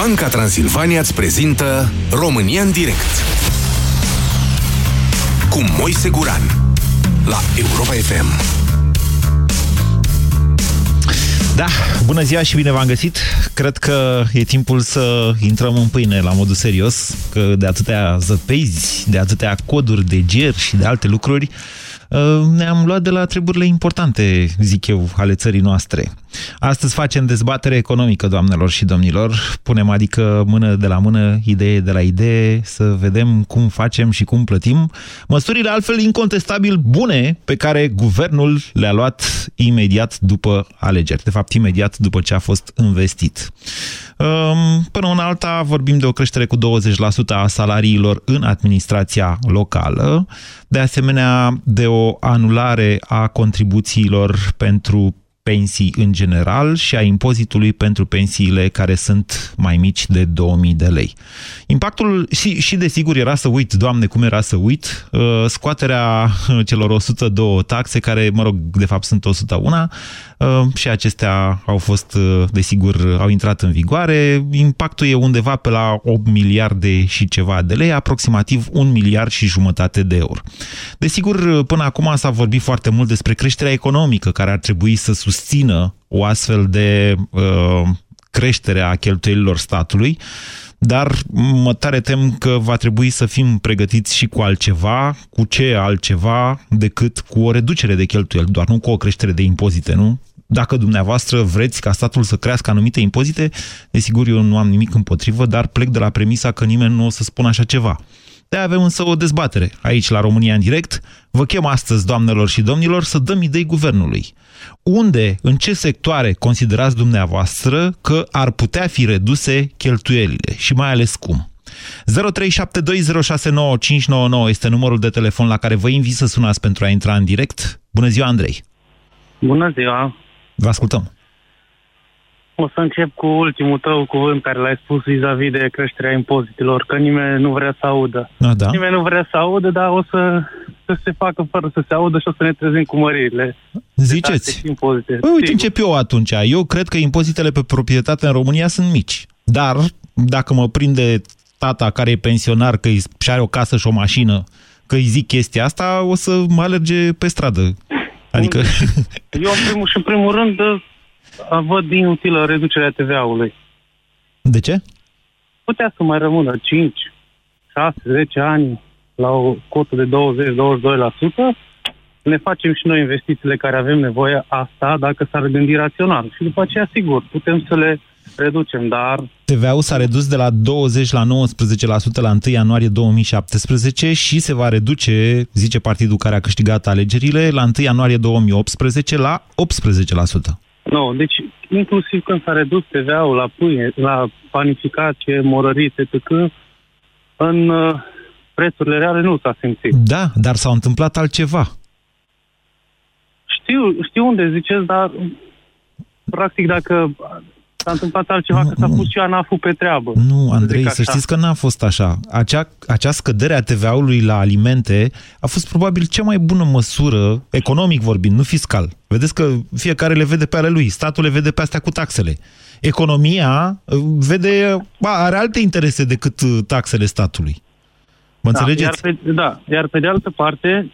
Banca Transilvania îți prezintă România în direct cu Moise Guran la Europa FM. Da, bună ziua și bine v-am găsit. Cred că e timpul să intrăm în pâine la modul serios, că de atâtea zăpezi, de atâtea coduri de ger și de alte lucruri, uh, ne-am luat de la treburile importante, zic eu, ale țării noastre. Astăzi facem dezbatere economică, doamnelor și domnilor. Punem adică mână de la mână, idee de la idee, să vedem cum facem și cum plătim măsurile altfel incontestabil bune pe care guvernul le-a luat imediat după alegeri. De fapt, imediat după ce a fost investit. Până în alta vorbim de o creștere cu 20% a salariilor în administrația locală, de asemenea de o anulare a contribuțiilor pentru pensii în general și a impozitului pentru pensiile care sunt mai mici de 2000 de lei. Impactul, și, și desigur era să uit, doamne, cum era să uit, uh, scoaterea celor 102 taxe, care, mă rog, de fapt sunt 101, uh, și acestea au fost, uh, desigur, au intrat în vigoare. Impactul e undeva pe la 8 miliarde și ceva de lei, aproximativ 1 miliard și jumătate de euro. Desigur, până acum s-a vorbit foarte mult despre creșterea economică care ar trebui să susțină o astfel de uh, creștere a cheltuielilor statului, dar mă tare tem că va trebui să fim pregătiți și cu altceva, cu ce altceva decât cu o reducere de cheltuieli, doar nu cu o creștere de impozite, nu? Dacă dumneavoastră vreți ca statul să crească anumite impozite, desigur eu nu am nimic împotrivă, dar plec de la premisa că nimeni nu o să spună așa ceva de avem însă o dezbatere aici la România în direct. Vă chem astăzi, doamnelor și domnilor, să dăm idei guvernului. Unde, în ce sectoare considerați dumneavoastră că ar putea fi reduse cheltuielile și mai ales cum? 0372069599 este numărul de telefon la care vă invit să sunați pentru a intra în direct. Bună ziua, Andrei! Bună ziua! Vă ascultăm! O să încep cu ultimul tău cuvânt care l-ai spus vis-a-vis de creșterea impozitelor, că nimeni nu vrea să audă. A, da. Nimeni nu vrea să audă, dar o să, să se facă fără să se audă și o să ne trezim cu măririle. Ziceți. Impozite. Păi, uite, încep eu atunci. Eu cred că impozitele pe proprietate în România sunt mici. Dar, dacă mă prinde tata care e pensionar, că și are o casă și o mașină, că îi zic chestia asta, o să mă alerge pe stradă. Adică... Eu, în primul și în primul rând, văd inutilă reducerea TVA-ului. De ce? Putea să mai rămână 5, 6, 10 ani la o cotă de 20-22%, ne facem și noi investițiile care avem nevoie asta dacă s-ar gândi rațional. Și după aceea, sigur, putem să le reducem, dar... TVA-ul s-a redus de la 20 la 19% la 1 ianuarie 2017 și se va reduce, zice partidul care a câștigat alegerile, la 1 ianuarie 2018 la 18%. Nu, deci inclusiv când s-a redus TVA-ul la pâine, la panificație, morărit, etc., în uh, prețurile reale nu s-a simțit. Da, dar s-a întâmplat altceva. Știu, știu unde ziceți, dar practic dacă S-a întâmplat altceva, nu, că s-a pus și ANAF-ul pe treabă. Nu, Andrei, să știți că n-a fost așa. Acea, acea scădere a TVA-ului la alimente a fost probabil cea mai bună măsură, economic vorbind, nu fiscal. Vedeți că fiecare le vede pe ale lui, statul le vede pe astea cu taxele. Economia uh, vede, ba, are alte interese decât uh, taxele statului. Mă da, înțelegeți? Iar pe, da, iar pe de altă parte,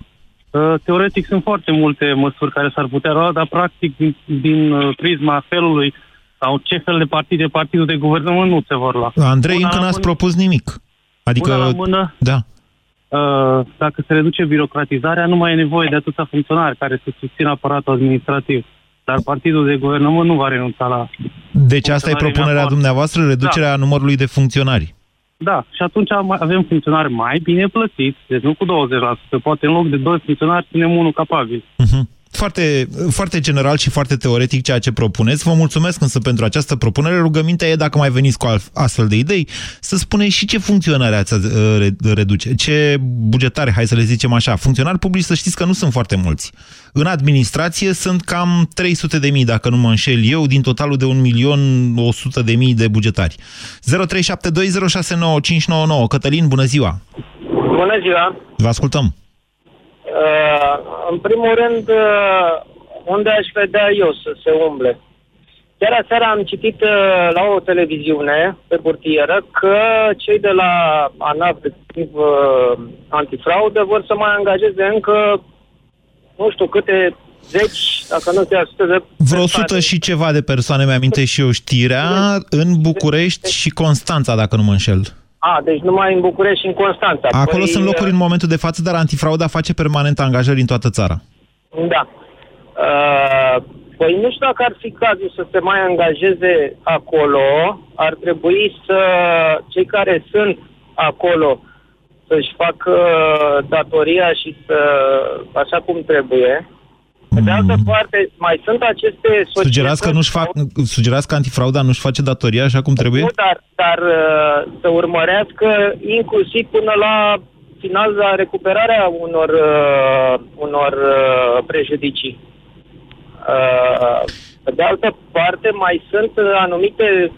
uh, teoretic sunt foarte multe măsuri care s-ar putea lua, dar practic din, din prisma felului sau ce fel de partide, partidul de guvernământ nu se vor lua. Andrei, Una încă n-ați mână, propus nimic. Adică, la mână, da. Uh, dacă se reduce birocratizarea, nu mai e nevoie de atâția funcționari care să susțină aparatul administrativ. Dar partidul de guvernământ nu va renunța la... Deci asta e propunerea dumneavoastră, reducerea da. numărului de funcționari. Da, și atunci avem funcționari mai bine plătiți, deci nu cu 20%, poate în loc de doi funcționari ținem unul capabil. Uh-huh. Foarte, foarte general și foarte teoretic ceea ce propuneți. Vă mulțumesc însă pentru această propunere. Rugămintea e, dacă mai veniți cu astfel de idei, să spuneți și ce funcționare ați uh, reduce, ce bugetare, hai să le zicem așa. Funcționari publici, să știți că nu sunt foarte mulți. În administrație sunt cam 300 de mii, dacă nu mă înșel eu, din totalul de 1 milion 100 de mii de bugetari. 0372069599. Cătălin, bună ziua! Bună ziua! Vă ascultăm! Uh, în primul rând, uh, unde aș vedea eu să se umble? Chiar aseară am citit uh, la o televiziune pe burtieră că cei de la ANAF, respectiv uh, antifraudă, vor să mai angajeze încă nu știu câte zeci, dacă nu te sute de... Vreo sută și ceva de persoane, mi-aminte și eu știrea, în București și Constanța, dacă nu mă înșel. A, deci numai în București și în Constanța. Acolo păi, sunt locuri în momentul de față, dar antifrauda face permanent angajări în toată țara. Da. Uh, păi nu știu dacă ar fi cazul să se mai angajeze acolo. Ar trebui să cei care sunt acolo să-și facă datoria și să, așa cum trebuie. Pe de altă mm. parte, mai sunt aceste societăți... Sugerați că, nu-și fac, sugerați că antifrauda nu-și face datoria așa cum trebuie? Nu, dar, dar uh, să urmărească inclusiv până la final la recuperarea unor, uh, unor uh, prejudicii. Uh, pe de altă parte, mai sunt anumite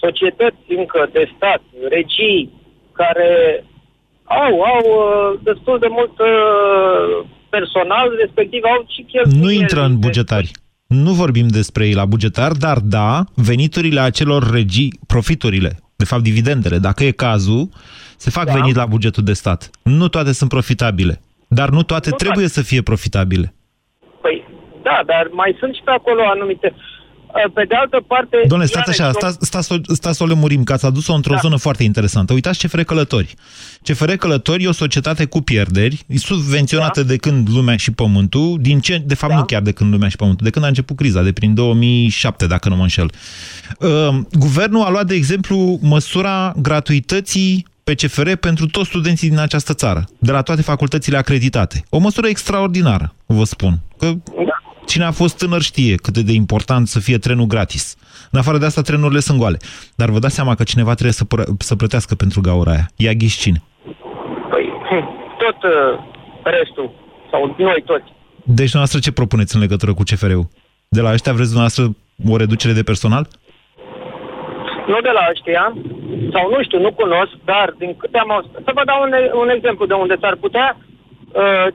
societăți încă de stat, regii, care au, au uh, destul de mult uh, personal, respectiv au și cheltuieli. Nu intră în bugetari. Nu vorbim despre ei la bugetar, dar da, veniturile acelor regii, profiturile, de fapt dividendele, dacă e cazul, se fac da. venit la bugetul de stat. Nu toate sunt profitabile, dar nu toate nu trebuie toate. să fie profitabile. Păi, da, dar mai sunt și pe acolo anumite... Uh, pe de altă parte... Doamne, stați așa, stați, stați, stați să o lămurim, că ați adus-o într-o da. zonă foarte interesantă. Uitați CFR Călători. CFR Călători e o societate cu pierderi, subvenționată da. de când lumea și pământul, din ce, de fapt da. nu chiar de când lumea și pământul, de când a început criza, de prin 2007, dacă nu mă înșel. Uh, guvernul a luat, de exemplu, măsura gratuității pe CFR pentru toți studenții din această țară, de la toate facultățile acreditate. O măsură extraordinară, vă spun. Că da. Cine a fost tânăr știe cât de important să fie trenul gratis. În afară de asta, trenurile sunt goale. Dar vă dați seama că cineva trebuie să, să plătească pentru gaura aia. Ia ghiși cine? Păi, tot uh, restul. Sau noi toți. Deci, noastră ce propuneți în legătură cu CFR-ul? De la ăștia vreți dumneavoastră o reducere de personal? Nu de la ăștia, sau nu știu, nu cunosc, dar din câte am auzit... Să vă dau un, un exemplu de unde s-ar putea Uh,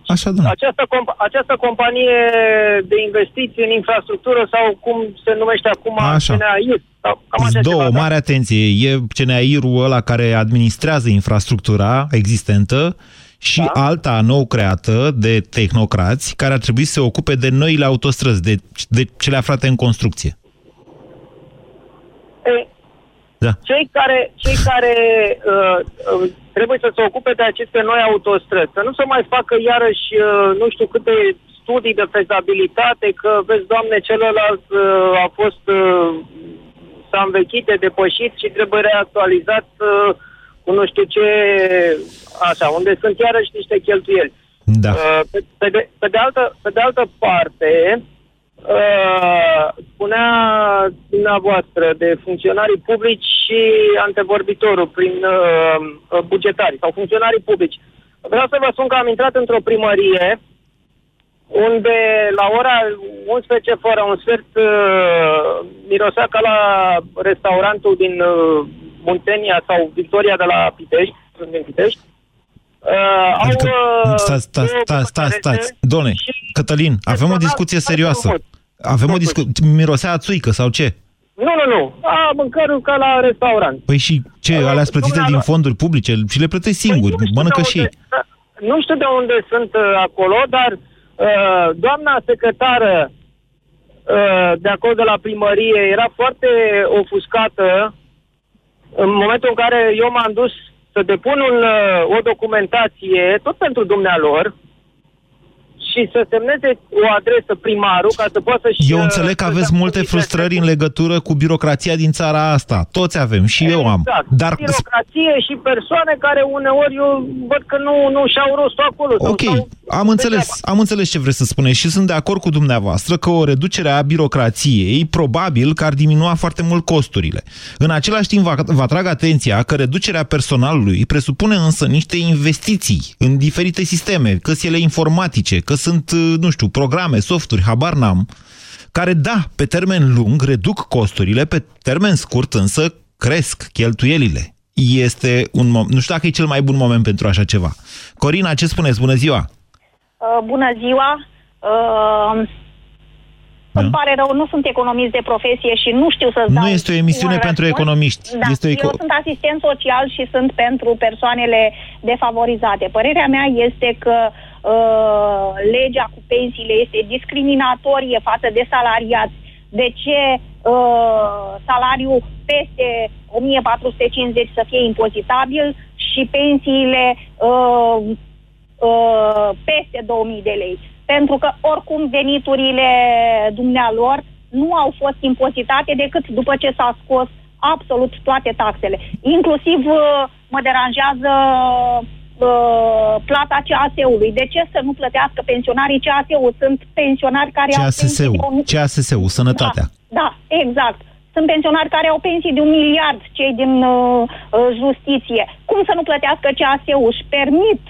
Așa, da. această, comp- această companie de investiții în infrastructură sau cum se numește acum așa. CNAIR. Sau, cam așa două, ceva, da? mare atenție. E CNAIR-ul ăla care administrează infrastructura existentă și da. alta nou creată de tehnocrați care ar trebui să se ocupe de noile autostrăzi, de, de cele aflate în construcție. E, da. Cei care, cei care uh, uh, trebuie să se ocupe de aceste noi autostrăzi, să nu se mai facă iarăși uh, nu știu câte studii de fezabilitate, că vezi, doamne, celălalt uh, a fost, uh, s-a învechit, de depășit și trebuie reactualizat uh, cu nu știu ce, așa, unde sunt iarăși niște cheltuieli. Da. Uh, pe, pe, de, pe, de altă, pe de altă parte, Uh, spunea dumneavoastră de funcționarii publici și antevorbitorul prin uh, bugetari sau funcționarii publici. Vreau să vă spun că am intrat într-o primărie unde la ora 11 fără un sfert uh, mirosea ca la restaurantul din uh, Muntenia sau Victoria de la Pitești, din Pitești, Uh, adică, au, stați, stați, stați, stați, stați. Doamne, Cătălin, avem o discuție serioasă. Avem o discuție. Mirosea a țuică sau ce? Nu, nu, nu. A, mâncărul ca la restaurant. Păi și ce? Uh, alea plătite din fonduri publice? Și le plătesc singuri. Păi Mănâncă și ei. Nu știu de unde sunt uh, acolo, dar uh, doamna secretară uh, de acolo de la primărie era foarte ofuscată în momentul în care eu m-am dus să depun un, uh, o documentație, tot pentru dumnealor, și să semneze o adresă primarul ca să poată și... Eu înțeleg că aveți multe frustrări în legătură cu birocrația din țara asta. Toți avem și exact. eu am. Exact. Dar... Birocrație și persoane care uneori eu văd că nu, nu și-au rostul acolo. Ok, sau, am, înțeles, am înțeles ce vreți să spuneți și sunt de acord cu dumneavoastră că o reducere a birocrației probabil că ar diminua foarte mult costurile. În același timp vă, vă atrag atenția că reducerea personalului presupune însă niște investiții în diferite sisteme, că ele informatice, că sunt, uh, nu știu, programe, softuri, habar n-am, care, da, pe termen lung reduc costurile, pe termen scurt însă cresc cheltuielile. Este un nu știu dacă e cel mai bun moment pentru așa ceva. Corina, ce spuneți? Bună ziua! Uh, bună ziua! Uh, Da. Îmi pare rău, nu sunt economist de profesie și nu știu să-ți Nu dau este o emisiune un pentru răspuns. economiști. Da, Este o eco- eu sunt asistent social și sunt pentru persoanele defavorizate. Părerea mea este că uh, legea cu pensiile este discriminatorie față de salariați. De ce uh, salariul peste 1450 să fie impozitabil și pensiile uh, uh, peste 2000 de lei? Pentru că oricum veniturile dumnealor nu au fost impozitate decât după ce s-a scos absolut toate taxele. Inclusiv uh, mă deranjează uh, plata CAS-ului. De ce să nu plătească pensionarii CAS-ul? Sunt pensionari care au pensii de CASS-ul, un- CASS-ul, sănătatea. Da, da, exact. Sunt pensionari care au pensii de un miliard, cei din uh, uh, justiție. Cum să nu plătească CAS-ul? Își permit.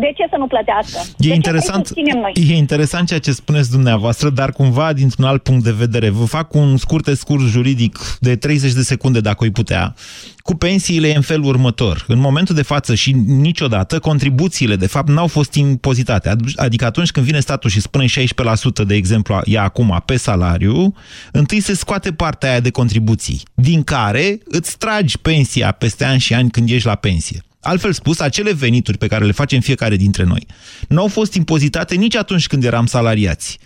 De ce să nu plătească? de E ce interesant, să-i susținem noi? e interesant ceea ce spuneți dumneavoastră, dar cumva dintr-un alt punct de vedere. Vă fac un scurt scurs juridic de 30 de secunde, dacă îi putea. Cu pensiile e în felul următor. În momentul de față și niciodată, contribuțiile, de fapt, n-au fost impozitate. Adică atunci când vine statul și spune 16%, de exemplu, ea acum pe salariu, întâi se scoate partea aia de contribuții, din care îți tragi pensia peste ani și ani când ești la pensie. Altfel spus, acele venituri pe care le facem fiecare dintre noi nu au fost impozitate nici atunci când eram salariați.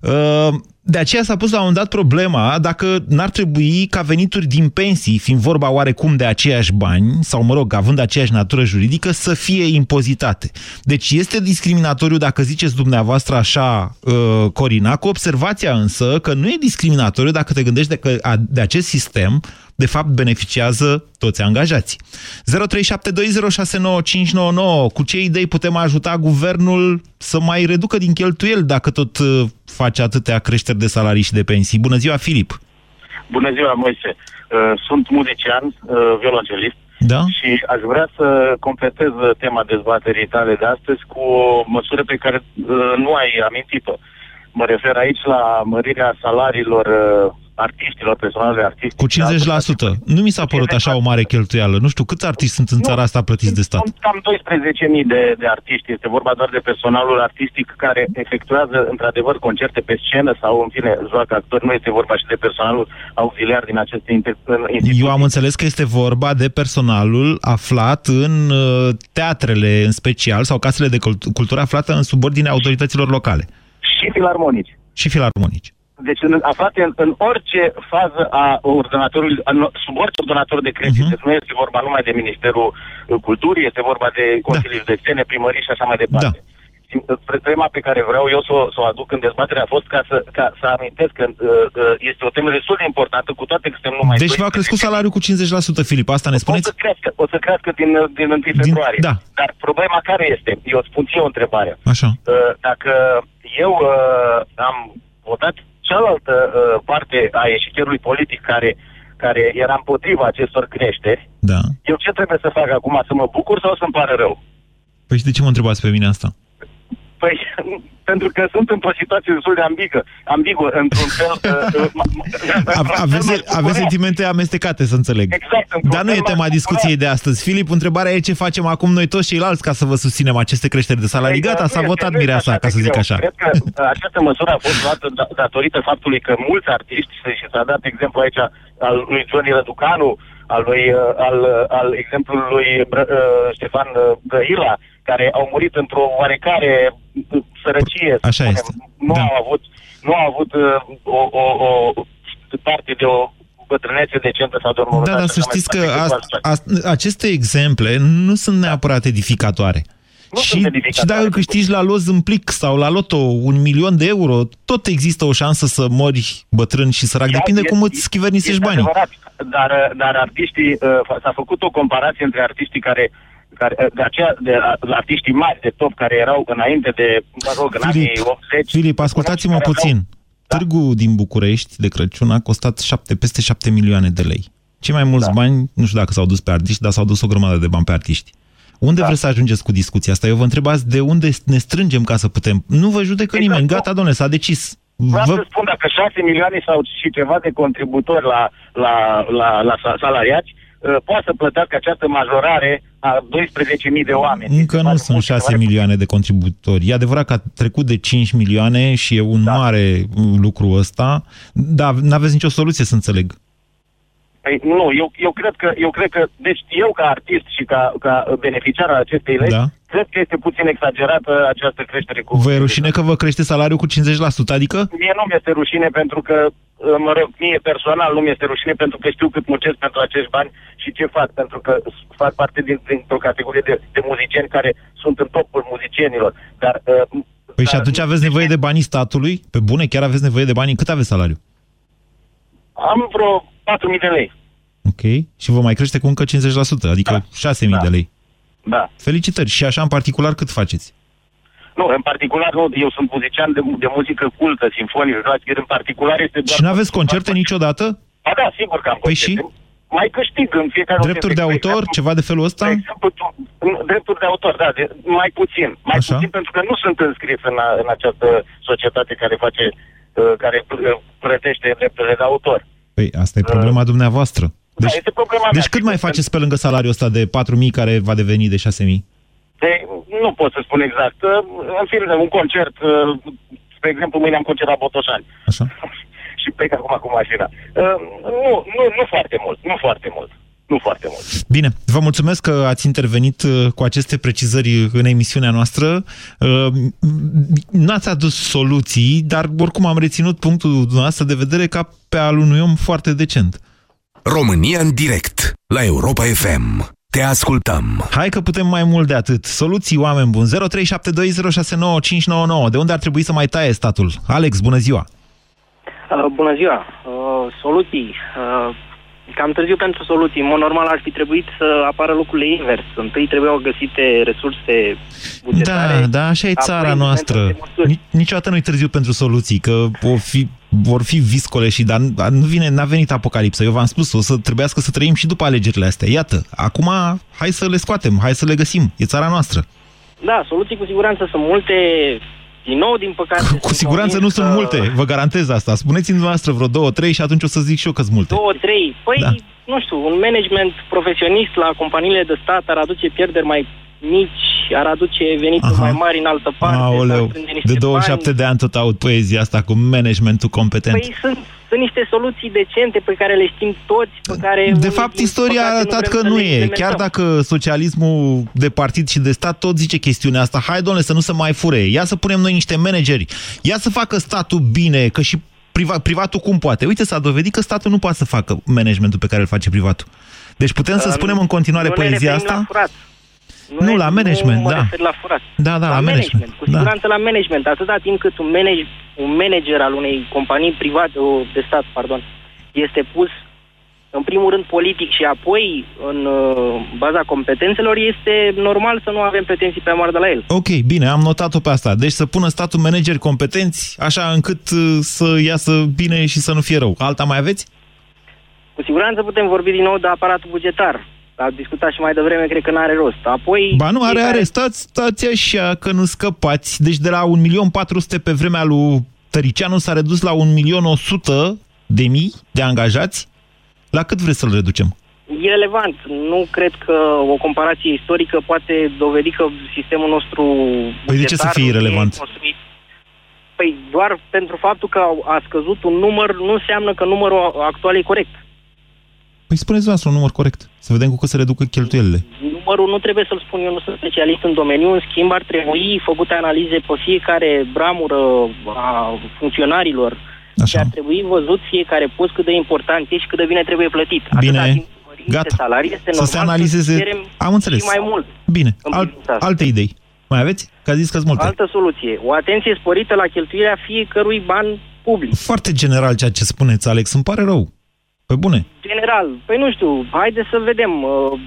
Uh, De aceea s-a pus la un moment dat problema dacă n-ar trebui ca venituri din pensii, fiind vorba oarecum de aceiași bani, sau mă rog, având aceeași natură juridică, să fie impozitate. Deci este discriminatoriu dacă ziceți dumneavoastră așa, uh, Corina, cu observația însă că nu e discriminatoriu dacă te gândești de, că a- de acest sistem de fapt beneficiază toți angajații. 0372069599 Cu ce idei putem ajuta guvernul să mai reducă din cheltuieli dacă tot uh, face atâtea creșteri de salarii și de pensii? Bună ziua, Filip! Bună ziua, Moise. Uh, Sunt muzician, uh, violoncelist Da? și aș vrea să completez uh, tema dezbaterii tale de astăzi cu o măsură pe care uh, nu ai amintit-o. Mă refer aici la mărirea salariilor uh, artiștilor, personalului artistic. Cu 50%. Nu mi s-a părut așa o mare cheltuială. Nu știu, câți artiști sunt în țara asta plătiți de stat? Sunt cam 12.000 de, de artiști. Este vorba doar de personalul artistic care efectuează într-adevăr concerte pe scenă sau, în fine, joacă actori. Nu este vorba și de personalul auxiliar din aceste inter- instituții. Eu am înțeles că este vorba de personalul aflat în uh, teatrele în special sau casele de cult- cultură aflate în subordinea autorităților locale Și filarmonici. și filarmonici. Deci în, aflate în, în orice fază a ordonatorului, în- sub orice ordonator de creștere. Mhm. Deci nu este vorba numai de Ministerul uh, Culturii, este vorba de Consilii Județene, primării și așa mai departe. Și, uh, Tema pe care vreau eu să, o- să o aduc în dezbatere a fost ca să, ca să amintesc că uh, uh, este o temă destul de importantă, cu toate că suntem numai... Deci v-a crescut salariul cu 50%, Filip, asta ne O spuneți? să crească, o să crească din, uh, din 1 Din- februarie. da. Dar problema care este? Eu îți pun și eu o întrebare. Așa. Uh, dacă eu uh, am votat cealaltă uh, parte a eșichierului politic care, care era împotriva acestor creșteri, Da. eu ce trebuie să fac acum? Să mă bucur sau să-mi pară rău? Păi și de ce mă întrebați pe mine asta? Păi, pentru că sunt într-o situație destul de ambigă, ambiguă, într-un fel... Uh, uh, m- m- Ave- Aveți, aveți sentimente amestecate, să înțeleg. Exact. într-un Dar nu fel e tema m-aș discuției de astăzi. Filip, întrebarea e ce facem acum noi toți ceilalți ca să vă susținem aceste creșteri de salarii. Păi, Gata, dar s-a nu votat este- nu este mireasa, așa ca de să zic greu. așa. Cred că uh, această măsură a fost luată da- datorită faptului că mulți artiști, și s-a dat exemplu aici al lui Johnny Răducanu, al, lui, uh, al, uh, al exemplului lui Bră- uh, Ștefan uh, Brăila, care au murit într-o oarecare uh, sărăcie. să Așa spunem. este. Nu Da. au avut, nu au avut uh, o, o, o parte de o bătrânețe decentă sau de o Da, mormântare dar și să așa mai știți că departe. a, a, aceste exemple nu sunt neapărat edificatoare. Nu și, sunt edificatoare, și dacă sigur. câștigi la loz în plic sau la loto un milion de euro, tot există o șansă să mori bătrân și sărac. Da, Depinde e- cum îți schivernisiști este banii. Adevărat, dar, dar artiștii, uh, s-a făcut o comparație între artiștii care care, uh, de aceea, de uh, artiștii mari de top care erau înainte de, mă rog, în Filip, anii 80. Filip, ascultați-mă care puțin. aveau- Da. Târgul din București de Crăciun a costat șapte, peste 7 milioane de lei. Cei mai mulți Da. bani, nu știu dacă s-au dus pe artiști, dar s-au dus o grămadă de bani pe artiști. Unde Da. vreți să ajungeți cu discuția asta? Eu vă întrebați de unde ne strângem ca să putem. Nu vă judecă Exact, nimeni. nu. Gata, domnule, s-a decis. Vreau Vă... să spun, dacă 6 milioane sau și ceva de contributori la, la, la, la sa- salariați, uh, poată să plătească această majorare a 12.000 de oameni. Încă nu sunt 6 milioane de contributori. E adevărat că a trecut de 5 milioane și e un da. mare lucru ăsta, dar nu aveți nicio soluție să înțeleg. Păi nu, eu, eu, cred că, eu cred că, deci eu ca artist și ca, ca beneficiar al acestei legi, da. Cred că este puțin exagerată această creștere cu... Vă e rușine că vă crește salariul cu 50%, adică? Mie nu mi-este rușine pentru că, mă rog, mie personal nu mi-este rușine pentru că știu cât muncesc pentru acești bani și ce fac, pentru că fac parte din, dintr-o categorie de, de muzicieni care sunt în topul muzicienilor. Dar, uh, păi dar, și atunci aveți nevoie de banii statului? Pe bune, chiar aveți nevoie de bani? Cât aveți salariu? Am vreo 4.000 de lei. Ok. Și vă mai crește cu încă 50%, adică da. 6.000 da. de lei. Da. Felicitări. Și așa, în particular, cât faceți? Nu, în particular nu. Eu sunt muzician de, de muzică cultă, sinfonică, clasică. În particular este doar... Și nu aveți concerte niciodată? Ba da, sigur că am păi concerte. și? Mai câștig în fiecare... Drepturi de autor? Exemplu, ceva de felul ăsta? De exemplu, drepturi de autor, da, de, mai puțin. Mai Așa? puțin pentru că nu sunt înscris în, a, în această societate care face, uh, care plătește drepturile de autor. Păi asta e problema uh, dumneavoastră. Da, deci, da, este problema deci mea. cât mai faceți pe lângă salariul ăsta de 4.000 care va deveni de 6.000? De, nu pot să spun exact. În fine, un concert, spre exemplu, mâine am concert la Botoșani. Așa. și plec acum cu mașina. Nu, nu, nu foarte mult, nu foarte mult nu foarte mult. Bine, vă mulțumesc că ați intervenit uh, cu aceste precizări în emisiunea noastră. Uh, n-ați adus soluții, dar oricum am reținut punctul dumneavoastră de vedere ca pe al unui om foarte decent. România în direct, la Europa FM. Te ascultăm. Hai că putem mai mult de atât. Soluții, oameni buni. 0372069599. De unde ar trebui să mai taie statul? Alex, bună ziua! Uh, bună ziua! Uh, soluții. Uh, cam târziu pentru soluții. În mod normal ar fi trebuit să apară lucrurile invers. Întâi trebuiau găsite resurse bugetare. Da, da, așa e țara noastră. Niciodată nu-i târziu pentru soluții, că o fi, vor fi viscole și dar nu vine, n-a venit apocalipsa. Eu v-am spus, o să trebuiască să trăim și după alegerile astea. Iată, acum hai să le scoatem, hai să le găsim. E țara noastră. Da, soluții cu siguranță sunt multe. Din nou, din păcate... Cu siguranță nu sunt multe, vă garantez asta. Spuneți-mi dumneavoastră vreo două, trei și atunci o să zic și eu că sunt multe. Două, trei. Păi, da. Nu știu, un management profesionist la companiile de stat ar aduce pierderi mai mici, ar aduce venituri Aha. mai mari în altă parte. Aoleu, de 27 bani. de ani tot aud poezia asta cu managementul competent. Păi sunt, sunt niște soluții decente pe care le știm toți, pe care... De fapt, istoria a arătat că nu e. Chiar dacă socialismul de partid și de stat tot zice chestiunea asta, hai, domnule, să nu se mai fure. Ia să punem noi niște manageri. Ia să facă statul bine, că și priva, privatul cum poate. Uite, s-a dovedit că statul nu poate să facă managementul pe care îl face privatul. Deci putem să spunem în continuare poezia asta? Nu, nu la management, nu da. la furat. Da, da, la, la management. management. Cu da. siguranță la management. Atâta timp cât un, manage, un manager al unei companii private, de stat, pardon, este pus în primul rând politic și apoi în uh, baza competențelor, este normal să nu avem pretenții pe amar de la el. Ok, bine, am notat-o pe asta. Deci să pună statul manageri competenți, așa încât uh, să iasă bine și să nu fie rău. Alta mai aveți? Cu siguranță putem vorbi din nou de aparatul bugetar. A discutat și mai devreme, cred că nu are rost. Apoi... Ba nu, are, are. Stați, stați așa, că nu scăpați. Deci de la 1.400.000 pe vremea lui Tăricianu s-a redus la 1.100.000 de mii de angajați. La cât vreți să-l reducem? E relevant. Nu cred că o comparație istorică poate dovedi că sistemul nostru Păi de ce să fie relevant? Păi doar pentru faptul că a scăzut un număr nu înseamnă că numărul actual e corect. Păi spuneți dumneavoastră un număr corect, să vedem cu cât se reducă cheltuielile. Numărul nu trebuie să-l spun eu, nu sunt specialist în domeniu, în schimb ar trebui făcute analize pe fiecare bramură a funcționarilor Așa. și ar trebui văzut fiecare post cât de important e și cât de bine trebuie plătit. Bine, gata. Salarii, este să se analizeze. Am înțeles. Și mai mult. Bine, Al alte idei. Mai aveți? Că a zis că multe. Altă soluție. O atenție sporită la cheltuirea fiecărui ban public. Foarte general ceea ce spuneți, Alex. Îmi pare rău. Pe bune. General. Păi nu știu, haide să vedem. Uh,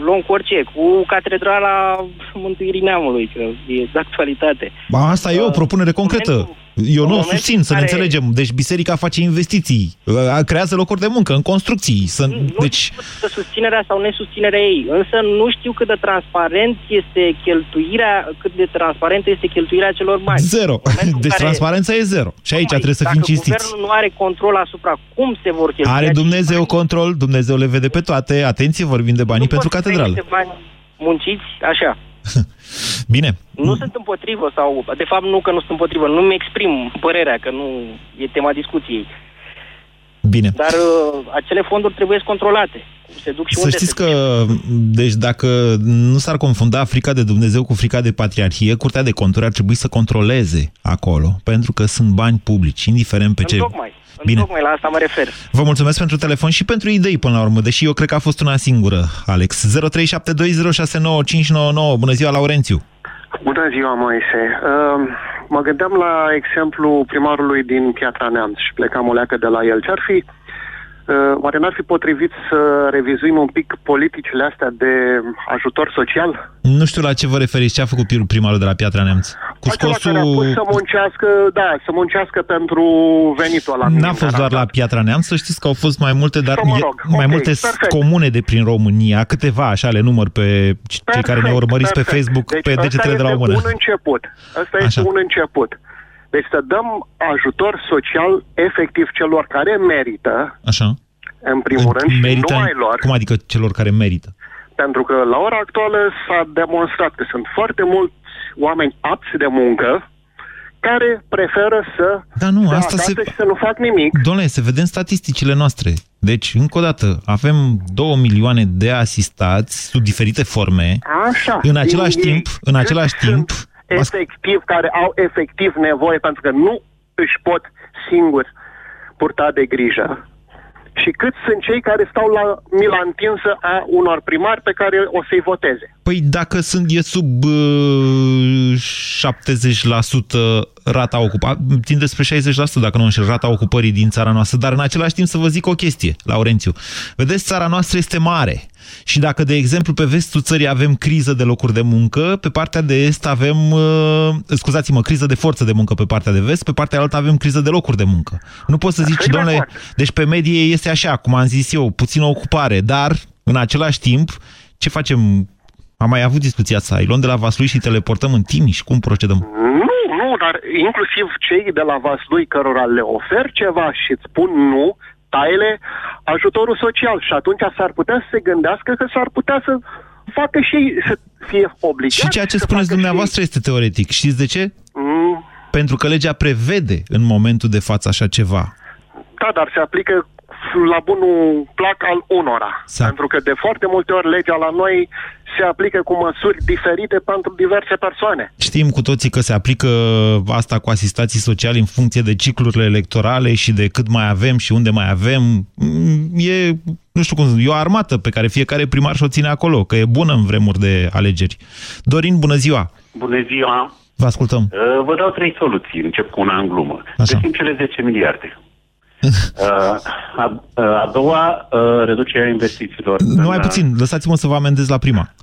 luăm cu orice, cu catedrala Mântuirii Neamului, că e de actualitate. Ba, asta uh, e o uh, propunere concretă. Eu În nu o momentul susțin, în să ne care- înțelegem. Deci biserica face investiții, uh, creează locuri de muncă în construcții. Să, Nu deci, știu cât de susținerea sau nesusținerea ei, însă nu știu cât de transparent este cheltuirea, cât de transparentă este cheltuirea celor bani. zero. În momentul în Deci care- transparența e zero. Și aici Tocmai, trebuie să fim dacă cinstiți. guvernul nu are control asupra cum se vor cheltui Are acești Dumnezeu bani, control, Dumnezeu le vede pe toate. Atenție, vorbim de banii nu pentru pot să catedrală. niște bani munciți așa. Bine. Nu sunt împotrivă sau, de fapt nu că nu sunt împotrivă, nu-mi exprim părerea că nu e tema discuției. Bine. Dar uh, acele fonduri trebuie controlate. Cum se duc și Să unde știți se că, deci dacă nu s-ar confunda frica de Dumnezeu cu frica de patriarhie, Curtea de Conturi ar trebui să controleze acolo, pentru că sunt bani publici, indiferent pe ce... Întocmai, Bine. întocmai la asta mă refer. Vă mulțumesc pentru telefon și pentru idei până la urmă, deși eu cred că a fost una singură, Alex. 0372069599. Bună ziua, Laurențiu! Bună ziua, Moise. Uh, mă gândeam la exemplu primarului din Piatra Neamț și plecam o leacă de la el. Ce-ar fi, uh, oare n-ar fi potrivit să revizuim un pic politicile astea de ajutor social? Nu știu la ce vă referiți, ce a făcut primarul de la Piatra Neamț? Cu Acela care a scosul... pus să muncească, da, să muncească pentru venitul ăla. N-a fost doar la Piatra Neamț, să știți că au fost mai multe, dar Sau mă e- rog, mai ok, multe perfect. comune de prin România, câteva așa le număr pe cei care ne urmăriți pe perfect. Facebook deci pe ăsta degetele de la o este mână. un început. Asta este Așa. un început. Deci să dăm ajutor social efectiv celor care merită, Așa. în primul rând, și Merită, numai lor. Cum adică celor care merită? Pentru că la ora actuală s-a demonstrat că sunt foarte mulți oameni apți de muncă care preferă să Da, nu, stea asta acasă se- și să nu fac nimic. Domnule, să vedem statisticile noastre. Deci, încă o dată, avem 2 milioane de asistați sub diferite forme. Așa. În același Din ei, timp, în cât același sunt timp, efectiv, care au efectiv nevoie pentru că nu își pot singuri purta de grijă. Și cât sunt cei care stau la mila întinsă a unor primari pe care o să-i voteze. Păi dacă sunt e sub uh, 70% rata ocupării, țin despre 60% dacă nu înșel, rata ocupării din țara noastră, dar în același timp să vă zic o chestie, Laurențiu. Vedeți, țara noastră este mare și dacă, de exemplu, pe vestul țării avem criză de locuri de muncă, pe partea de est avem, uh, scuzați-mă, criză de forță de muncă pe partea de vest, pe partea altă avem criză de locuri de muncă. Nu poți să zici, Sunt de domnule, acord. deci pe medie este așa, cum am zis eu, puțină ocupare, dar în același timp, ce facem? Am mai avut discuția asta, îi luăm de la Vaslui și teleportăm în Timiș, cum procedăm? Nu, nu, dar inclusiv cei de la Vaslui cărora le ofer ceva și îți spun nu, taile ajutorul social și atunci s-ar putea să se gândească că s-ar putea să facă și ei, să fie obligați. Și ceea ce să spuneți facă și dumneavoastră este teoretic. Știți de ce? ei. Mm, Pentru că legea prevede în momentul de față așa ceva. Da, dar se aplică la bunul plac al unora. Sa- Pentru că de foarte multe ori legea la noi se aplică cu măsuri diferite pentru diverse persoane. Știm cu toții că se aplică asta cu asistații sociali în funcție de ciclurile electorale și de cât mai avem și unde mai avem. Mm, E, nu știu cum, e o armată pe care fiecare primar și-o ține acolo, că e bună în vremuri de alegeri. Dorin, bună ziua! Bună ziua! Vă ascultăm. Uh, Vă dau trei soluții. Încep cu una în glumă. Așa. Găsim cele 10 miliarde. Uh, a, a doua, uh, reducerea investițiilor. Nu mai în, puțin, lăsați-mă să vă amendez la prima.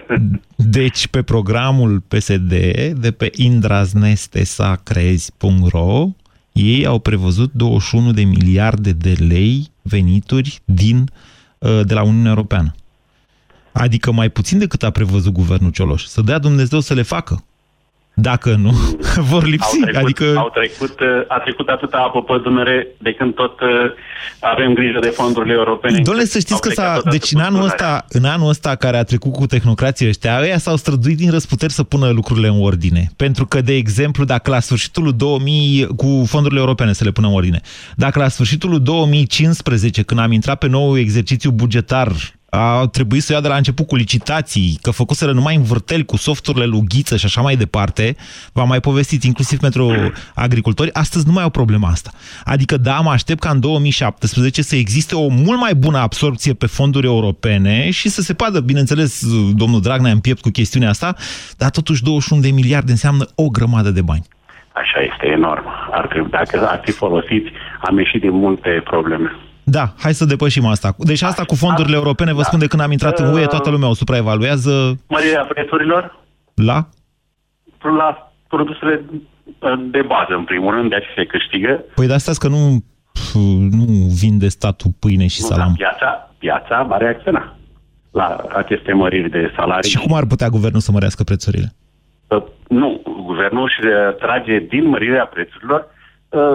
Deci, pe programul PSD de pe indraznesesacrezi.ro ei au prevăzut 21 de miliarde de lei venituri din, uh, de la Uniunea Europeană. Adică mai puțin decât a prevăzut guvernul Cioloș. Să dea Dumnezeu să le facă. Dacă nu, vor Au lipsi. trecut, adică... au trecut, uh, a trecut atâta apă pe Dunăre de când tot uh, avem grijă de fondurile europene. Domnule, să Au știți că plecat s-a, odată deci cu în anul, Dunărea. ăsta, în anul ăsta care a trecut cu tehnocrații ăștia, ăia s-au străduit din răsputeri să pună lucrurile în ordine. Pentru că, de exemplu, dacă la sfârșitul lui 2000, cu fondurile europene să le pună în ordine, dacă la sfârșitul lui 2015, când am intrat pe nou exercițiu bugetar, a trebuit să ia de la început cu licitații, că făcuseră numai învârteli cu softurile lui Ghiță și așa mai departe, v-am mai povestit, inclusiv pentru agricultori, astăzi nu mai au problema asta. Adică da, mă aștept ca în 2017 să existe o mult mai bună absorpție pe fonduri europene și să se padă, bineînțeles, domnul Dragnea în piept cu chestiunea asta, dar totuși 21 de miliarde înseamnă o grămadă de bani. Așa este, enorm. Ar trebui, dacă ar fi folosiți, am ieșit din multe probleme. Da, hai să depășim asta. Deci asta cu fondurile europene, vă spun de când am intrat în UE, toată lumea o supraevaluează Mărirea prețurilor la... la produsele de bază, în primul rând, de ce se câștigă. Păi de asta că nu, nu vinde statul pâine și Nu, salam. dar piața, piața va reacționa la aceste măriri de salarii. Și cum ar putea guvernul să mărească prețurile? Uh, Nu, guvernul își uh, trage din mărirea prețurilor uh,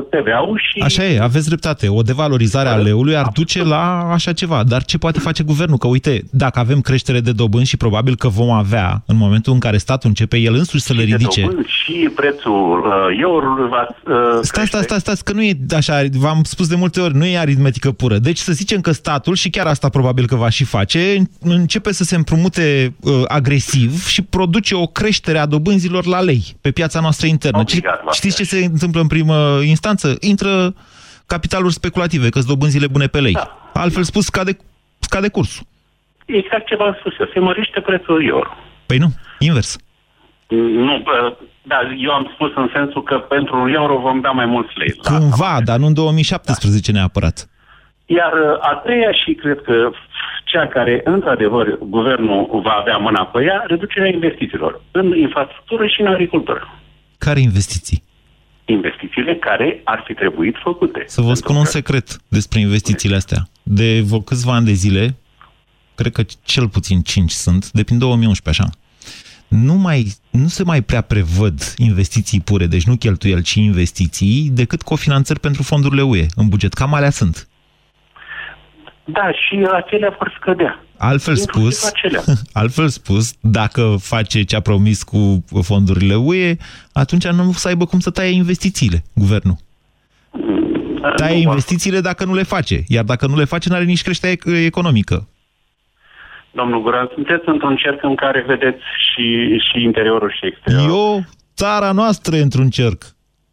TVA-ul și... Așa e, aveți dreptate. O devalorizare a leului ar duce la așa ceva. Dar ce poate face guvernul? Că uite, dacă avem creștere de dobânzi și probabil că vom avea în momentul în care statul începe el însuși să le de ridice. dobânzi Și prețul uh, euro va uh, Stai, stai, stai, stai, că nu e așa, v-am spus de multe ori, nu e aritmetică pură. Deci să zicem că statul, și chiar asta probabil că va și face, începe să se împrumute uh, agresiv și produce o creștere a dobânzilor la lei pe piața noastră internă. Obligat va Știți fi ce se întâmplă în primă instanță? Intră capitaluri speculative, că dobânzile bune pe lei. Da. Altfel spus, scade, scade cursul. Exact ce v-am spus eu, se mărește prețul euro. Păi nu, invers. Nu, uh, da, eu am spus în sensul că pentru un euro vom da mai mulți lei. La- Cumva, dar nu în 2017 neapărat. Iar uh, a treia și cred că cea care, într-adevăr, guvernul va avea mâna pe ea, reducerea investițiilor în infrastructură și în agricultură. Care investiții? Investițiile care ar fi trebuit făcute. Să vă Pentru spun un că- secret despre investițiile astea. De vreo câțiva ani de zile, cred că cel puțin 5 sunt, de prin 2011 așa, nu, mai, nu se mai prea prevăd investiții pure, deci nu cheltuieli, ci investiții, decât cofinanțări pentru fondurile UE în buget. Cam alea sunt. Da, și acelea vor scădea. Altfel Inclusiv spus, acelea. altfel spus, dacă face ce a promis cu fondurile UE, atunci nu o să aibă cum să taie investițiile, guvernul. Taie Nu va- investițiile dacă nu le face, iar dacă nu le face, nu are nici creștere ec- economică. Domnul Guran, sunteți într-un cerc în care vedeți și, și interiorul și exteriorul. Eu, țara noastră, e într-un cerc.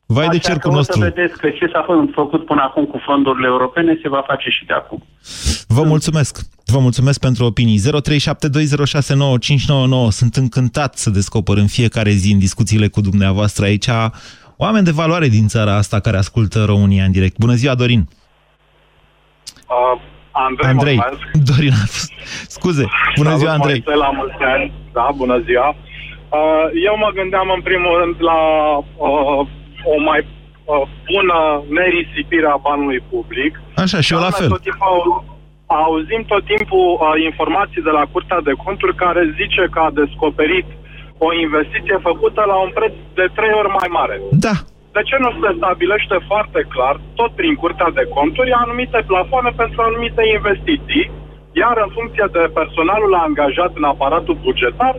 Vai de Așa cercul că o nostru. să vedeți că ce s-a fă- făcut până acum cu fondurile europene se va face și de acum. Vă mulțumesc. Vă mulțumesc pentru opinii. 0372069599. Sunt încântat să descoper în fiecare zi în discuțiile cu dumneavoastră aici oameni de valoare din țara asta care ascultă România în direct. Bună ziua, Dorin. Uh, Andrei, Andrei. mulțumesc. Dorin a fost. Scuze. Bună Salut, ziua, Andrei. Moise, la mulți ani. Da, bună ziua. Uh, eu mă gândeam în primul rând la uh, o mai uh, bună nerisipire a banului public. Așa, și eu la Doamne, fel. Tot timpul, auzim tot timpul uh, informații de la Curtea de Conturi care zice că a descoperit o investiție făcută la un preț de trei ori mai mare. Da. De ce nu se stabilește foarte clar, tot prin Curtea de Conturi, anumite plafoane pentru anumite investiții, iar în funcție de personalul angajat în aparatul bugetar,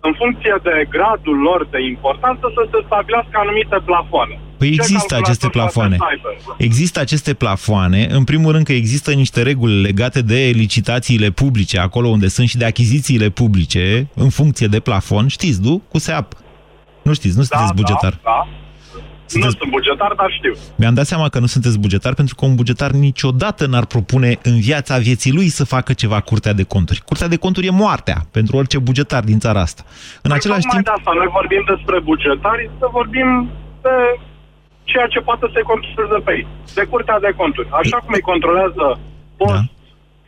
în funcție de gradul lor de importanță, să se stabilească anumite plafoane. Păi Ce există calculator aceste poate plafoane. să aibă? Există aceste plafoane. În primul rând că există niște reguli legate de licitațiile publice, acolo unde sunt și de achizițiile publice, în funcție de plafon. Știți, nu? Cu SEAP. Nu știți, nu sunteți bugetar. Da, da. Sunteți- Nu sunt bugetar, dar știu. Mi-am dat seama că nu sunteți bugetar pentru că un bugetar niciodată n-ar propune în viața vieții lui să facă ceva Curtea de Conturi. Curtea de Conturi e moartea pentru orice bugetar din țara asta. În același Tocmai timp, de asta, noi vorbim despre bugetari, să vorbim de ceea ce poate să controleze pe ei. De Curtea de Conturi. Așa cum îi controlează post Da.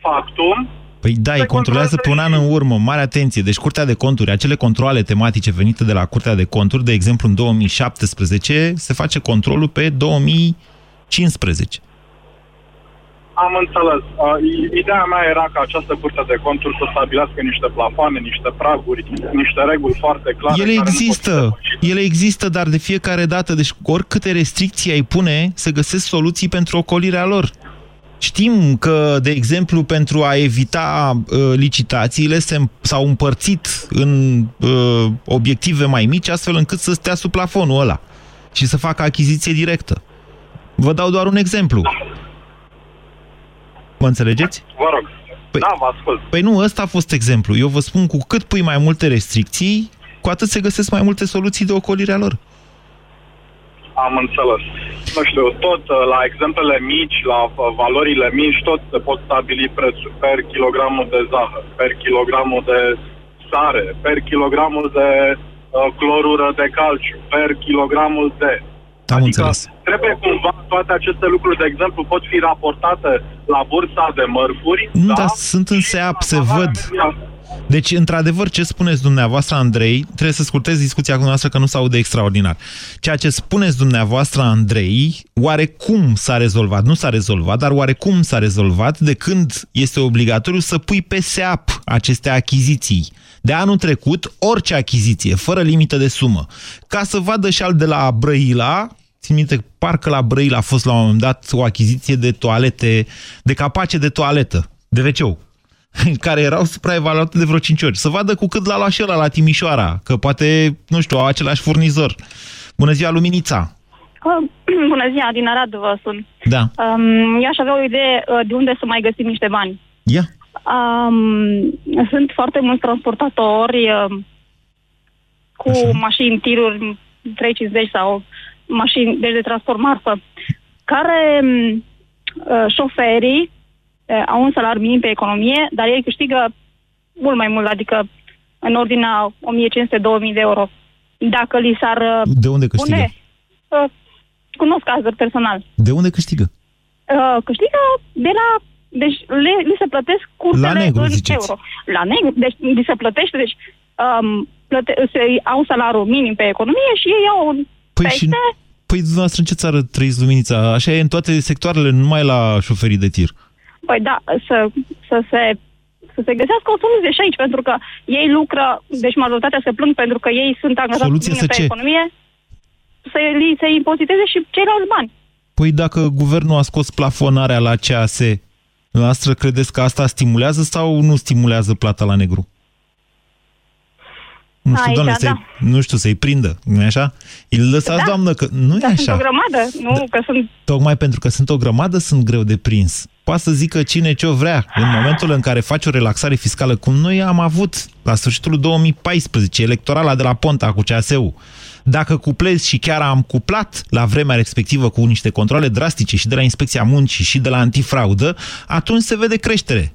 factum, Păi da, îi controlează pe un an în urmă. Mare atenție. Deci Curtea de Conturi, acele controle tematice venite de la Curtea de Conturi, de exemplu în 2017, se face controlul pe 2015. am înțeles. Uh, i- Ideea mea era ca această Curte de Conturi să stabilească niște plafoane, niște praguri, niște reguli foarte clare. Ele care nu pot fi există, depășite. ele există, dar de fiecare dată, deci oricâte restricții ai pune, se găsesc soluții pentru ocolirea lor. Știm că, de exemplu, pentru a evita uh, licitațiile se, s-au împărțit în uh, obiective mai mici, astfel încât să stea sub plafonul ăla și să facă achiziție directă. Vă dau doar un exemplu. Mă înțelegeți? Vă rog. Păi- da, vă ascult. Păi nu, ăsta a fost exemplu. Eu vă spun, cu cât pui mai multe restricții, cu atât se găsesc mai multe soluții de ocolire a lor. Am înțeles. Nu știu, tot uh, la exemplele mici, la uh, valorile mici, tot se pot stabili prețuri per kilogramul de zahăr, per kilogramul de sare, per kilogramul de uh, clorură de calciu, per kilogramul de... Am înțeles. Trebuie cumva toate aceste lucruri, de exemplu, pot fi raportate la bursa de mărfuri. Nu, da? dar sunt în Și SEAP, se valoarea văd. media- Deci, într-adevăr, ce spuneți dumneavoastră, Andrei, trebuie să scurtez discuția cu noastră că nu se aude extraordinar. Ceea ce spuneți dumneavoastră, Andrei, oarecum s-a rezolvat, nu s-a rezolvat, dar oarecum s-a rezolvat de când este obligatoriu să pui pe SEAP aceste achiziții. De anul trecut, orice achiziție, fără limită de sumă, ca să vadă și al de la Brăila, țin minte, parcă la Brăila a fost la un moment dat o achiziție de toalete, de capace de toaletă, de wc care erau supraevaluate de vreo 5 ori. Să vadă cu cât l-a luat și ăla la Timișoara, că poate, nu știu, au același furnizor. Bună ziua, Luminița! Uh, bună ziua, din Arad vă sun. Da. Um, eu aș avea o idee uh, de unde să mai găsim niște bani. Ia. Um, sunt foarte mulți transportatori uh, cu Așa. mașini, tiruri 350 sau mașini deci de transport marfă, care um, uh, șoferii uh, au un salariu minim pe economie, dar ei câștigă mult mai mult, adică în ordinea 1500-2000 de euro. Dacă li s-ar uh, De unde câștigă? pune... Uh, cunosc cazuri personal. De unde câștigă? Uh, câștigă de la... Deci le, li se plătesc cursele La negru, în ziceți. euro. La negru. Deci li se plătește, deci um, plăte, se, au salariu minim pe economie și ei au un Păi peste... și Păi dumneavoastră în ce țară trăiți luminița? Așa e în toate sectoarele, numai la șoferii de tir. Păi da, să, să se să se găsească o soluție și aici, pentru că ei lucră, deci majoritatea se plâng pentru că ei sunt angajați Soluție bine să pe ce? economie, să li se impoziteze și ceilalți bani. Păi dacă guvernul a scos plafonarea la CAS, dumneavoastră credeți că asta stimulează sau nu stimulează plata la negru? Nu știu, Aici, doamne, da. să nu știu, să-i prindă, nu așa? Îl lăsați, Da. doamnă, că nu e Dar sunt așa. o grămadă, nu? Da. Că sunt Tocmai pentru că sunt o grămadă, sunt greu de prins. Poate să zică cine ce-o vrea. În momentul în care faci o relaxare fiscală, cum noi am avut la sfârșitul 2014, electorala de la Ponta cu CAS-ul, dacă cuplezi și chiar am cuplat la vremea respectivă cu niște controle drastice și de la Inspecția Muncii și de la antifraudă, atunci se vede creștere.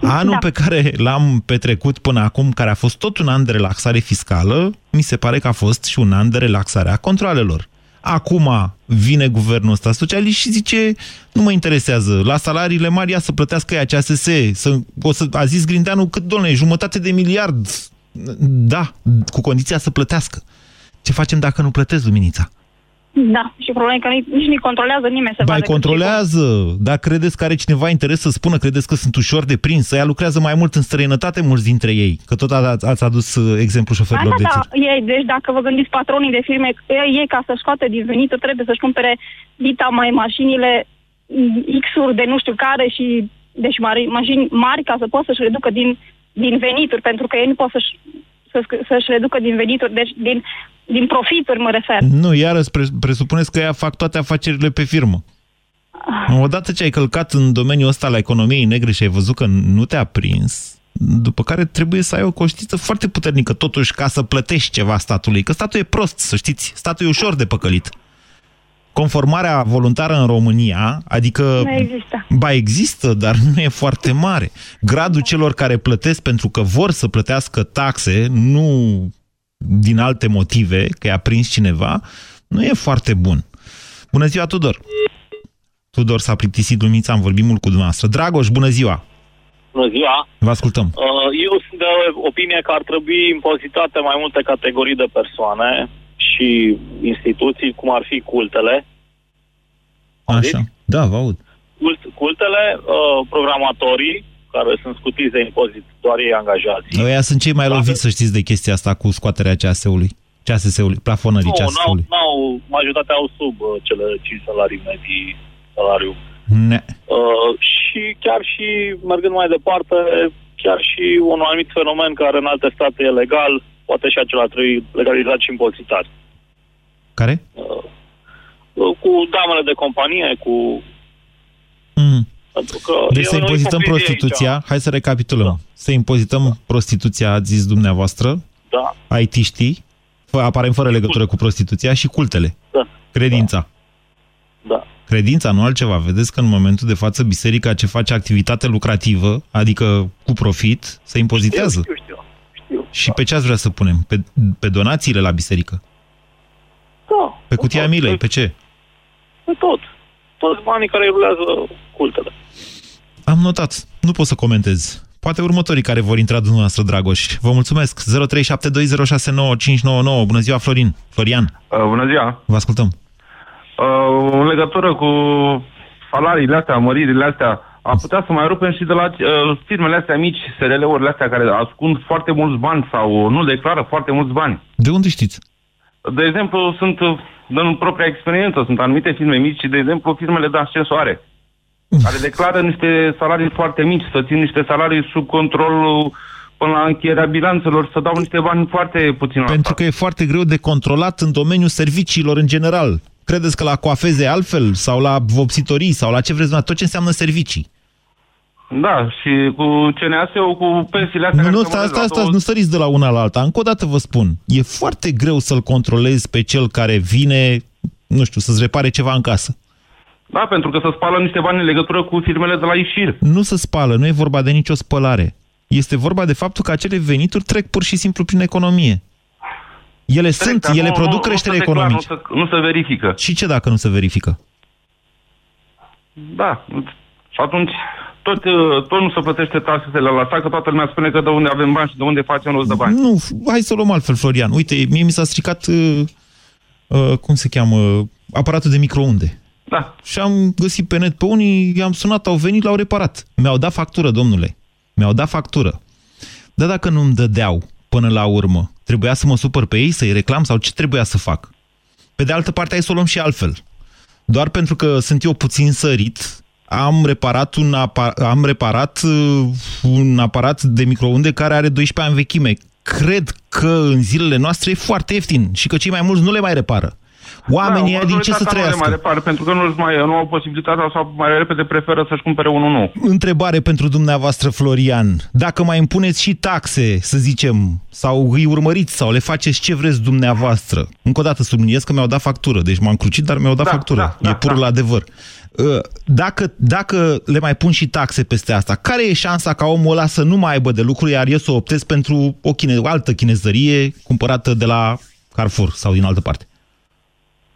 Anul Da. pe care l-am petrecut până acum, care a fost tot un an de relaxare fiscală, mi se pare că a fost și un an de relaxare a controlelor. Acum vine guvernul ăsta socialist și zice, nu mă interesează, la salariile mari ia să plătească ea CASS, să, o să, a zis Grindeanu cât, domnule, jumătate de miliard. Da, cu condiția să plătească. Ce facem dacă nu plătesc, Luminița? Da, și problema e că nici, nici nu controlează nimeni să Ba, vadă cât controlează. Dar credeți că are cineva interes să spună, credeți că sunt ușor de prins? Ea lucrează mai mult în străinătate, mulți dintre ei. Că tot ați, ați adus uh, exemplu și... șoferilor de da, tir. da, ei, deci dacă vă gândiți patronii de firme, ei, ei ca să scoate din venituri trebuie să-și cumpere dita mai mașinile mm, X-uri de nu știu care și deci mari, mașini mari ca să poată să-și reducă din, din venituri, pentru că ei nu pot să-și, să, să-și reducă din venituri, deci din, din profituri mă refer. Nu, iarăși pre- presupuneți că ea fac toate afacerile pe firmă. Odată ce ai călcat în domeniul ăsta la economiei negre și ai văzut că nu te-a prins, după care trebuie să ai o conștiință foarte puternică totuși ca să plătești ceva statului. Că statul e prost, să știți. Statul e ușor de păcălit. Conformarea voluntară în România, adică... Nu există. Ba există, dar nu e foarte mare. Gradul celor care plătesc pentru că vor să plătească taxe, nu din alte motive, că i-a prins cineva, nu e foarte bun. Bună ziua, Tudor! Tudor s-a plictisit lumița, am vorbit mult cu dumneavoastră. Dragoș, bună ziua! Bună ziua! Vă ascultăm. Uh, Eu sunt de opinie că ar trebui impozitate mai multe categorii de persoane și instituții, cum ar fi cultele. Așa. Da, vă aud. Cult, cultele, uh, programatorii, care sunt scutiți de impozit, doar ei angajați. Ăia sunt cei mai loviți, să știți, de chestia asta cu scoaterea CAS-ului. CAS-ului, plafonării Nu, n-au, CAS-ului. n-au, majoritatea au sub uh, cele 5 salarii medii salariu. Ne. Uh, și chiar și, mergând mai departe, chiar și un anumit fenomen care în alte state e legal, poate și acela trebuie legalizat și impozitat. Care? Uh, cu damele de companie, cu... Mm. Pentru că Deci e să o impozităm ipocrizie prostituția. aici. Hai să recapitulăm. Da. Să impozităm prostituția, ați zis dumneavoastră, Da, IT-știi, fă- aparent fără legătură cu prostituția, și cultele. da, Credința. da. Credința, nu altceva. Vedeți că în momentul de față biserica ce face activitate lucrativă, adică cu profit, se impozitează. Știu, știu, știu. Și pe ce ați vrea să punem? Pe, pe donațiile la biserică? Da, Pe cutia tot, milei? Pe, Pe ce? pe tot. Toți banii care rulează cultele. Am notat. Nu pot să comentez. Poate următorii care vor intra dumneavoastră, Dragoș. Vă mulțumesc. 0372069599. Bună ziua, Florin. Florian. Uh, bună ziua. Vă ascultăm. Uh, în legătură cu salariile astea, măririle astea, a putea să mai rupem și de la uh, firmele astea mici, SRL-urile astea care ascund foarte mulți bani sau nu declară foarte mulți bani. De unde știți? De exemplu, sunt, uh, în propria experiență, sunt anumite firme mici, de exemplu, firmele de ascensoare, care declară niște salarii foarte mici, să țin niște salarii sub controlul până la încheierea bilanțelor, să dau niște bani foarte puțin la Pentru că e foarte greu de controlat în domeniul serviciilor în general. Credeți că la coafeze altfel? Sau la vopsitorii? Sau la ce vreți tot ce înseamnă servicii? Da, și cu CNAS-ul, cu pensiile astea... Nu, care nu, se stați, măresc la stați, stați, nu săriți de la una la alta. Încă o dată vă spun, e foarte greu să-l controlezi pe cel care vine, nu știu, să-ți repare ceva în casă. Da, pentru că se spală niște bani în legătură cu firmele de la Ișir. Nu se spală, nu e vorba de nicio spălare. Este vorba de faptul că acele venituri trec pur și simplu prin economie. Ele Trec, sunt, dar ele nu- produc nu- creștere nu se declară, economică. Nu se, nu se verifică. Și ce dacă nu se verifică? Da, și atunci tot, uh, tot nu se plătește taxele la stat, că toată lumea spune că de unde avem bani și de unde facem rost de bani. Nu, hai să o luăm altfel, Florian. Uite, mie mi s-a stricat, uh, uh, cum se cheamă, aparatul de microunde. Da. Și am găsit pe net pe unii, i-am sunat, au venit, l-au reparat. Mi-au dat factură, domnule. Mi-au dat factură. Dar dacă nu-mi dădeau până la urmă, trebuia să mă supăr pe ei, să-i reclam sau ce trebuia să fac? Pe de altă parte, hai să o luăm și altfel. Doar pentru că sunt eu puțin sărit, am reparat un, apa- am reparat uh, un aparat de microunde care are 12 ani vechime. Cred că în zilele noastre e foarte ieftin și că cei mai mulți nu le mai repară. Oamenii da, ăia din ce să majoritatea nu le trăiască? mai repar, pentru că nu, mai, nu au posibilitatea sau mai repede preferă să-și cumpere unul nou. Întrebare pentru dumneavoastră, Florian. Dacă mai impuneți și taxe, să zicem, sau îi urmăriți sau le faceți ce vreți dumneavoastră, încă o dată subliniez că mi-au dat factură, deci m-am crucit, dar mi-au dat Da, factură. da, e da, purul da. adevăr. Uh, Dacă, dacă le mai pun și taxe peste asta, care e șansa ca omul ăla să nu mai aibă de lucru, iar eu să optez pentru o, chine, o altă chinezărie cumpărată de la Carrefour sau din altă parte?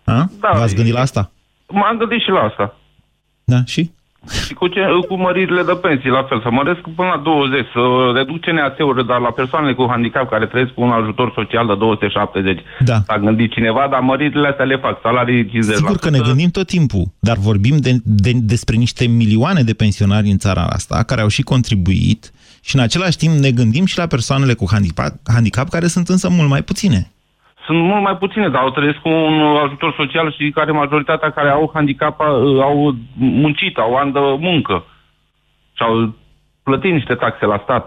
A? Da, V-ați gândit la asta? M-am gândit și la asta. Da, și? Și cu, ce, cu măririle de pensii, la fel, să măresc până la 20, să reduc CNAS-urile, dar la persoanele cu handicap care trăiesc cu un ajutor social de 270. Da. S-a gândit cineva, dar măririle astea le fac, salarii 50%. Sigur că ne gândim tot timpul, dar vorbim de, de, despre niște milioane de pensionari în țara asta care au și contribuit și în același timp ne gândim și la persoanele cu handicap, handicap care sunt însă mult mai puține. Sunt mult mai puține, dar au trăiesc cu un ajutor social și care majoritatea care au handicap uh, au muncit, au ani de muncă și au plătit niște taxe la stat.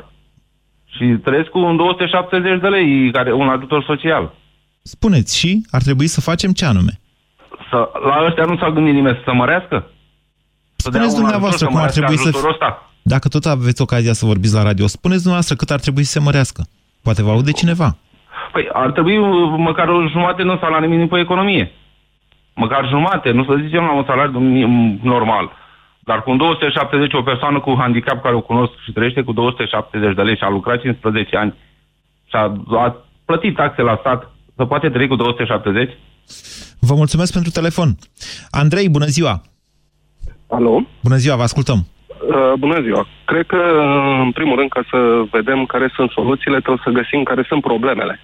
Și trăiesc cu un 270 de lei, care un ajutor social. Spuneți și ar trebui să facem ce anume? Să, la ăștia nu s-a gândit nimeni să mărească? Să dea Spuneți un dumneavoastră ajutor, cum ar să mărească trebui să... ajutorul ăsta. Dacă tot aveți ocazia să vorbiți la radio, spuneți dumneavoastră cât ar trebui să se mărească. Poate vă aude cineva. Păi ar trebui uh, măcar o jumătate din salariu minim pe economie. Măcar jumate, nu să zicem la un salariu minim normal. Dar cu un 270, o persoană cu handicap care o cunosc și trăiește cu 270 de lei și a lucrat 15 ani și a, a plătit taxe la stat, să poate trăi cu 270? Vă mulțumesc pentru telefon. Andrei, bună ziua! Alo? Bună ziua, vă ascultăm. Uh, bună ziua. Cred că, uh, în primul rând, ca să vedem care sunt soluțiile, trebuie să găsim care sunt problemele.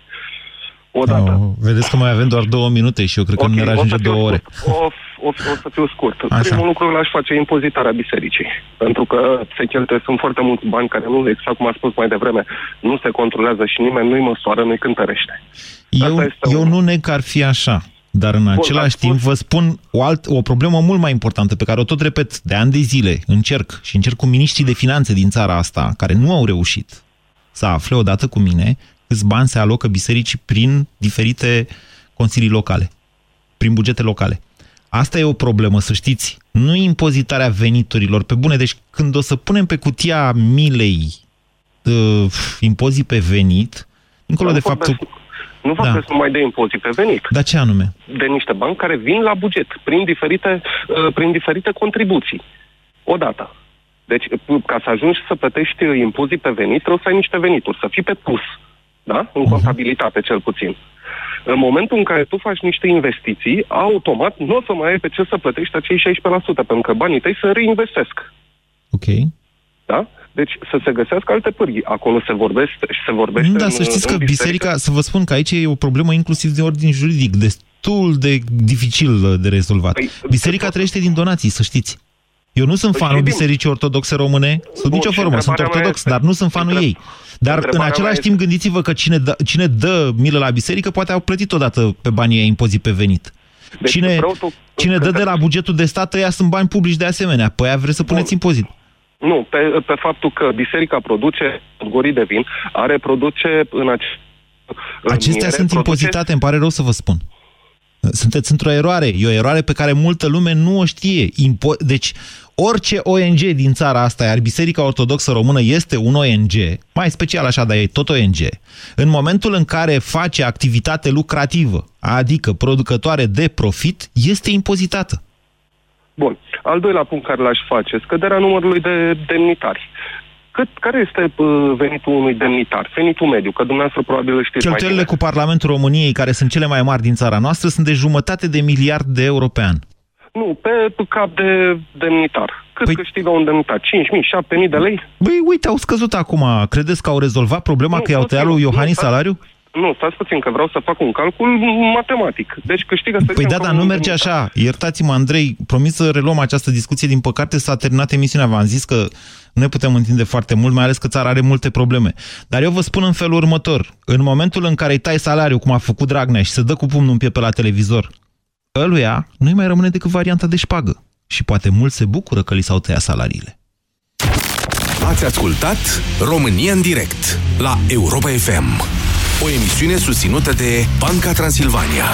Odată. Oh, vedeți că mai avem doar două minute și eu cred că nu ne o ajunge să fiu două ore. scurt. O, o, o să fiu scurt. Așa. Primul lucru l-aș face impozitarea bisericii. Pentru că se cheltuie, sunt foarte mulți bani care nu, exact cum a spus mai devreme, nu se controlează și nimeni nu-i măsoară, nu-i cântărește. Eu, eu nu neg că ar fi așa, dar în același timp vă spun o, alt, o problemă mult mai importantă pe care o tot repet de ani de zile, încerc și încerc cu miniștrii de finanțe din țara asta, care nu au reușit să afle odată cu mine câți bani se alocă bisericii prin diferite consilii locale, prin bugete locale. Asta e o problemă, să știți. Nu impozitarea veniturilor. Pe bune, deci când o să punem pe cutia milei uh, impozit pe venit, încolo de faptul... Nu vorbesc numai de impozit pe venit. Dar ce anume? de niște bani care vin la buget prin diferite, uh, prin diferite contribuții. Odată. Deci, uh, ca să ajungi să plătești uh, impozit pe venit, trebuie să ai niște venituri, să fii pe plus. Da? În contabilitate, cel puțin. În momentul în care tu faci niște investiții, automat nu o să mai ai pe ce să plătești acei 16%, pentru că banii tăi se reinvestesc. Ok. Da? Deci să se găsească alte pârghii. Acolo se vorbește și se vorbește Da, în, să știți că în biserica, să vă spun că aici e o problemă inclusiv de ordin juridic, destul de dificil de rezolvat. Păi, Biserica trăiește din donații, să știți. Eu nu sunt Păi, fanul știm. Bisericii Ortodoxe Române, sub Bun, nicio și formă, sunt întrebarea mea ortodox, este- dar nu sunt fanul întreb- ei. Dar în întrebarea același mea timp gândiți-vă că cine dă, cine dă milă la biserică poate au plătit odată pe banii ei impozit pe venit. Deci cine preotul- cine dă de la bugetul de stat, ăia sunt bani publici de asemenea. Păi aia vreți să puneți impozit. Nu, pe, pe faptul că biserica produce gorii de vin, are produce în ace... Acestea miere, sunt produce- impozitate, îmi pare rău să vă spun. Sunteți într-o eroare. E o eroare pe care multă lume nu o știe. Impo- deci, orice ONG din țara asta, iar Biserica Ortodoxă Română este un ONG, mai special așa, dar e tot ONG, în momentul în care face activitate lucrativă, adică producătoare de profit, este impozitată. Bun. Al doilea punct care l-aș face, scăderea numărului de demnitari. Cât, care este uh, venitul unui demnitar? Venitul mediu, că dumneavoastră probabil îl știți mai Cheltuielile bine. cu Parlamentul României, care sunt cele mai mari din țara noastră, sunt de jumătate de miliard de euro pe an. Nu, pe cap de demnitar. Cât păi... câștigă un demnitar? 5.000, 7.000 de lei? Băi, uite, au scăzut acum. Credeți că au rezolvat problema Nu, că i-au nu, tăiat nu, lui nu, Iohannis stați- salariu? Nu, stați puțin, că vreau să fac un calcul matematic. Deci câștigă... să Păi zicem, da, că dar un nu merge demnitar- așa. Iertați-mă, Andrei, promis să reluăm această discuție. Din păcate s-a terminat emisiunea. V-am zis că nu ne putem întinde foarte mult, mai ales că țara are multe probleme. Dar eu vă spun în felul următor. În momentul în care îi tai salariul, cum a făcut Dragnea, și se dă cu pumnul în piept pe la televizor, ăluia nu-i mai rămâne decât varianta de șpagă. Și poate mulți se bucură că li s-au tăiat salariile. Ați ascultat România în direct la Europa FM, o emisiune susținută de Banca Transilvania.